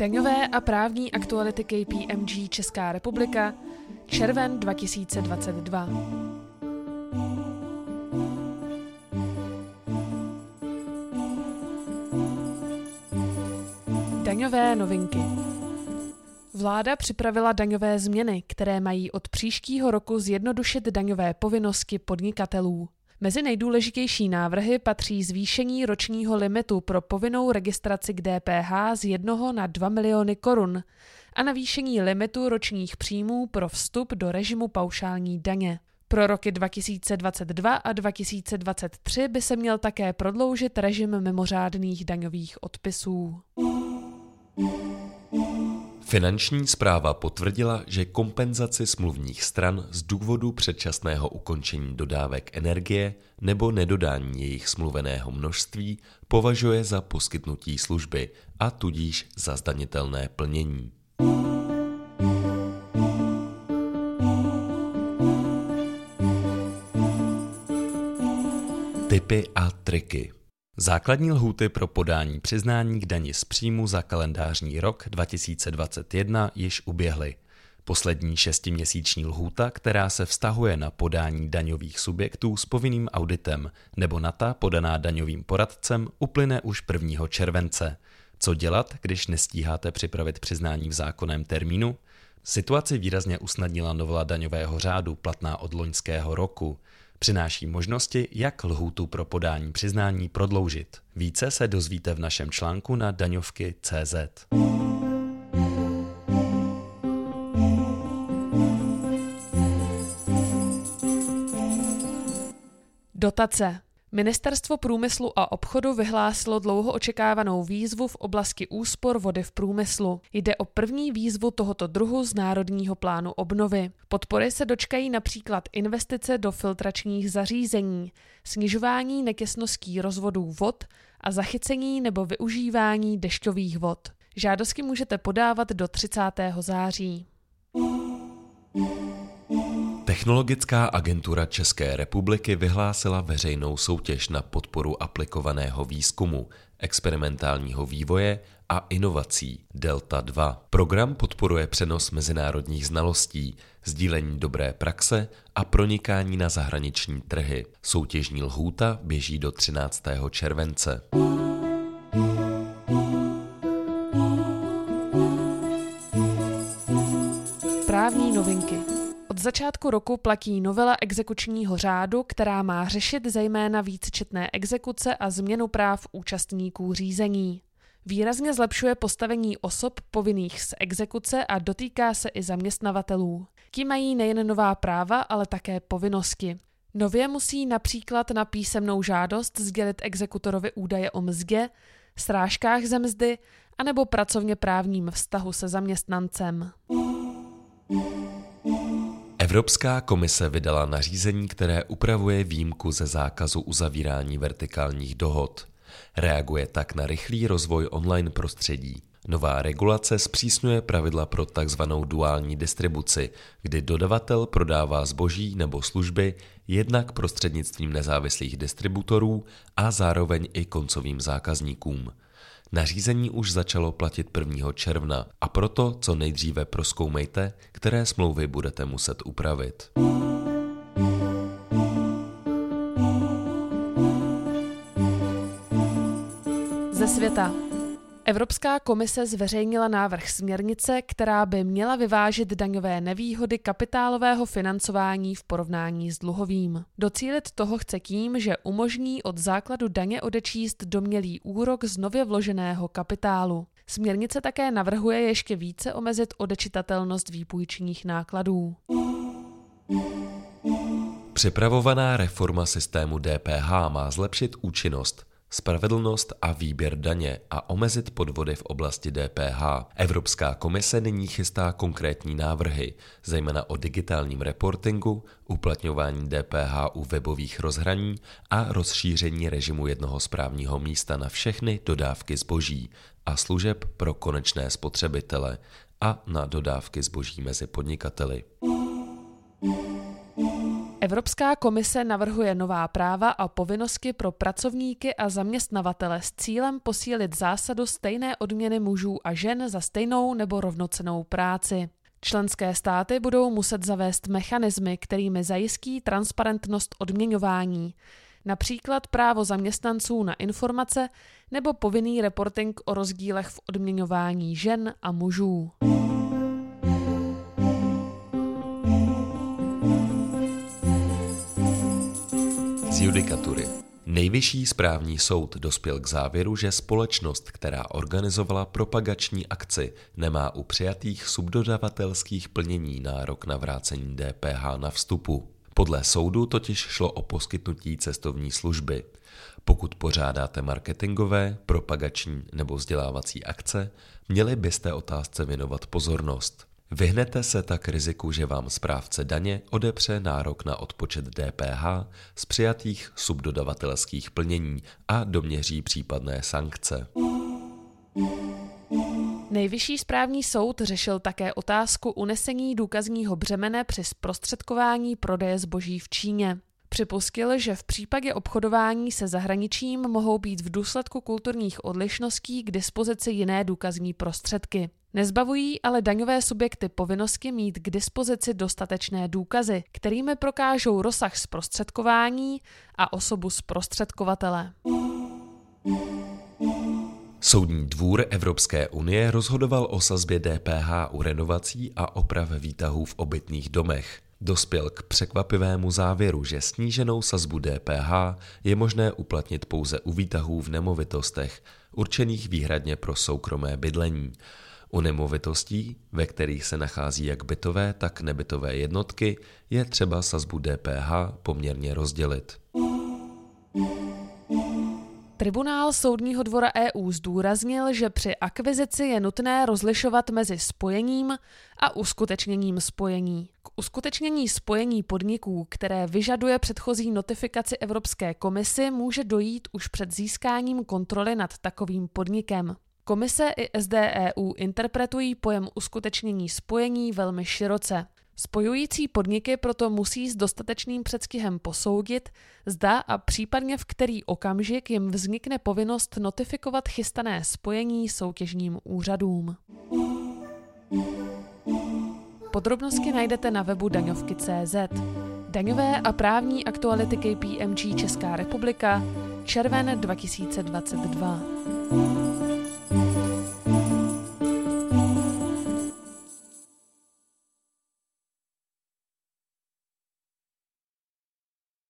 Daňové a právní aktuality KPMG Česká republika, červen 2022. Daňové novinky. Vláda připravila daňové změny, které mají od příštího roku zjednodušit daňové povinnosti podnikatelů. Mezi nejdůležitější návrhy patří zvýšení ročního limitu pro povinnou registraci k DPH z 1 na 2 miliony korun a navýšení limitu ročních příjmů pro vstup do režimu paušální daně. Pro roky 2022 a 2023 by se měl také prodloužit režim mimořádných daňových odpisů. Finanční zpráva potvrdila, že kompenzaci smluvních stran z důvodu předčasného ukončení dodávek energie nebo nedodání jejich smluveného množství považuje za poskytnutí služby a tudíž za zdanitelné plnění. Typy a triky Základní lhůty pro podání přiznání k dani z příjmu za kalendářní rok 2021 již uběhly. Poslední šestiměsíční lhůta, která se vztahuje na podání daňových subjektů s povinným auditem nebo na ta podaná daňovým poradcem, uplyne už 1. července. Co dělat, když nestíháte připravit přiznání v zákonném termínu? Situaci výrazně usnadnila novela daňového řádu platná od loňského roku. Přináší možnosti, jak lhůtu pro podání přiznání prodloužit. Více se dozvíte v našem článku na daňovky.cz. Dotace. Ministerstvo průmyslu a obchodu vyhlásilo dlouho očekávanou výzvu v oblasti úspor vody v průmyslu. Jde o první výzvu tohoto druhu z Národního plánu obnovy. Podpory se dočkají například investice do filtračních zařízení, snižování netěsností rozvodů vod a zachycení nebo využívání dešťových vod. Žádosti můžete podávat do 30. září. Technologická agentura České republiky vyhlásila veřejnou soutěž na podporu aplikovaného výzkumu, experimentálního vývoje a inovací Delta 2. Program podporuje přenos mezinárodních znalostí, sdílení dobré praxe a pronikání na zahraniční trhy. Soutěžní lhůta běží do 13. července. Začátku roku platí novela exekučního řádu, která má řešit zejména vícčetné exekuce a změnu práv účastníků řízení. Výrazně zlepšuje postavení osob povinných z exekuce a dotýká se i zaměstnavatelů. Ti mají nejen nová práva, ale také povinnosti. Nově musí například na písemnou žádost sdělit exekutorovi údaje o mzdě, srážkách ze mzdy anebo pracovně právním vztahu se zaměstnancem. Evropská komise vydala nařízení, které upravuje výjimku ze zákazu uzavírání vertikálních dohod. Reaguje tak na rychlý rozvoj online prostředí. Nová regulace zpřísňuje pravidla pro tzv. duální distribuci, kdy dodavatel prodává zboží nebo služby jednak prostřednictvím nezávislých distributorů a zároveň i koncovým zákazníkům. Nařízení už začalo platit 1. června a proto co nejdříve proskoumejte, které smlouvy budete muset upravit. Ze světa. Evropská komise zveřejnila návrh směrnice, která by měla vyvážit daňové nevýhody kapitálového financování v porovnání s dluhovým. Docílit toho chce tím, že umožní od základu daně odečíst domělý úrok z nově vloženého kapitálu. Směrnice také navrhuje ještě více omezit odečitatelnost výpůjčních nákladů. Připravovaná reforma systému DPH má zlepšit účinnost, spravedlnost a výběr daně a omezit podvody v oblasti DPH. Evropská komise nyní chystá konkrétní návrhy, zejména o digitálním reportingu, uplatňování DPH u webových rozhraní a rozšíření režimu jednoho správního místa na všechny dodávky zboží a služeb pro konečné spotřebitele a na dodávky zboží mezi podnikateli. Evropská komise navrhuje nová práva a povinnosti pro pracovníky a zaměstnavatele s cílem posílit zásadu stejné odměny mužů a žen za stejnou nebo rovnocenou práci. Členské státy budou muset zavést mechanismy, kterými zajistí transparentnost odměňování, například právo zaměstnanců na informace nebo povinný reporting o rozdílech v odměňování žen a mužů. Judikatury. Nejvyšší správní soud dospěl k závěru, že společnost, která organizovala propagační akci, nemá u přijatých subdodavatelských plnění nárok na vrácení DPH na vstupu. Podle soudu totiž šlo o poskytnutí cestovní služby. Pokud pořádáte marketingové, propagační nebo vzdělávací akce, měli byste otázce věnovat pozornost. Vyhnete se tak riziku, že vám správce daně odepře nárok na odpočet DPH z přijatých subdodavatelských plnění a doměří případné sankce. Nejvyšší správní soud řešil také otázku unesení důkazního břemene při zprostředkování prodeje zboží v Číně. Připustil, že v případě obchodování se zahraničím mohou být v důsledku kulturních odlišností k dispozici jiné důkazní prostředky. Nezbavují ale daňové subjekty povinnosti mít k dispozici dostatečné důkazy, kterými prokážou rozsah zprostředkování a osobu zprostředkovatele. Soudní dvůr Evropské unie rozhodoval o sazbě DPH u renovací a oprav výtahů v obytných domech. Dospěl k překvapivému závěru, že sníženou sazbu DPH je možné uplatnit pouze u výtahů v nemovitostech, určených výhradně pro soukromé bydlení. U nemovitostí, ve kterých se nachází jak bytové, tak nebytové jednotky, je třeba sazbu DPH poměrně rozdělit. Tribunál Soudního dvora EU zdůraznil, že při akvizici je nutné rozlišovat mezi spojením a uskutečněním spojení. K uskutečnění spojení podniků, které vyžaduje předchozí notifikaci Evropské komisi, může dojít už před získáním kontroly nad takovým podnikem. Komise i SDEU interpretují pojem uskutečnění spojení velmi široce. Spojující podniky proto musí s dostatečným předstihem posoudit, zda a případně v který okamžik jim vznikne povinnost notifikovat chystané spojení soutěžním úřadům. Podrobnosti najdete na webu daňovky.cz. Daňové a právní aktuality KPMG Česká republika, červen 2022.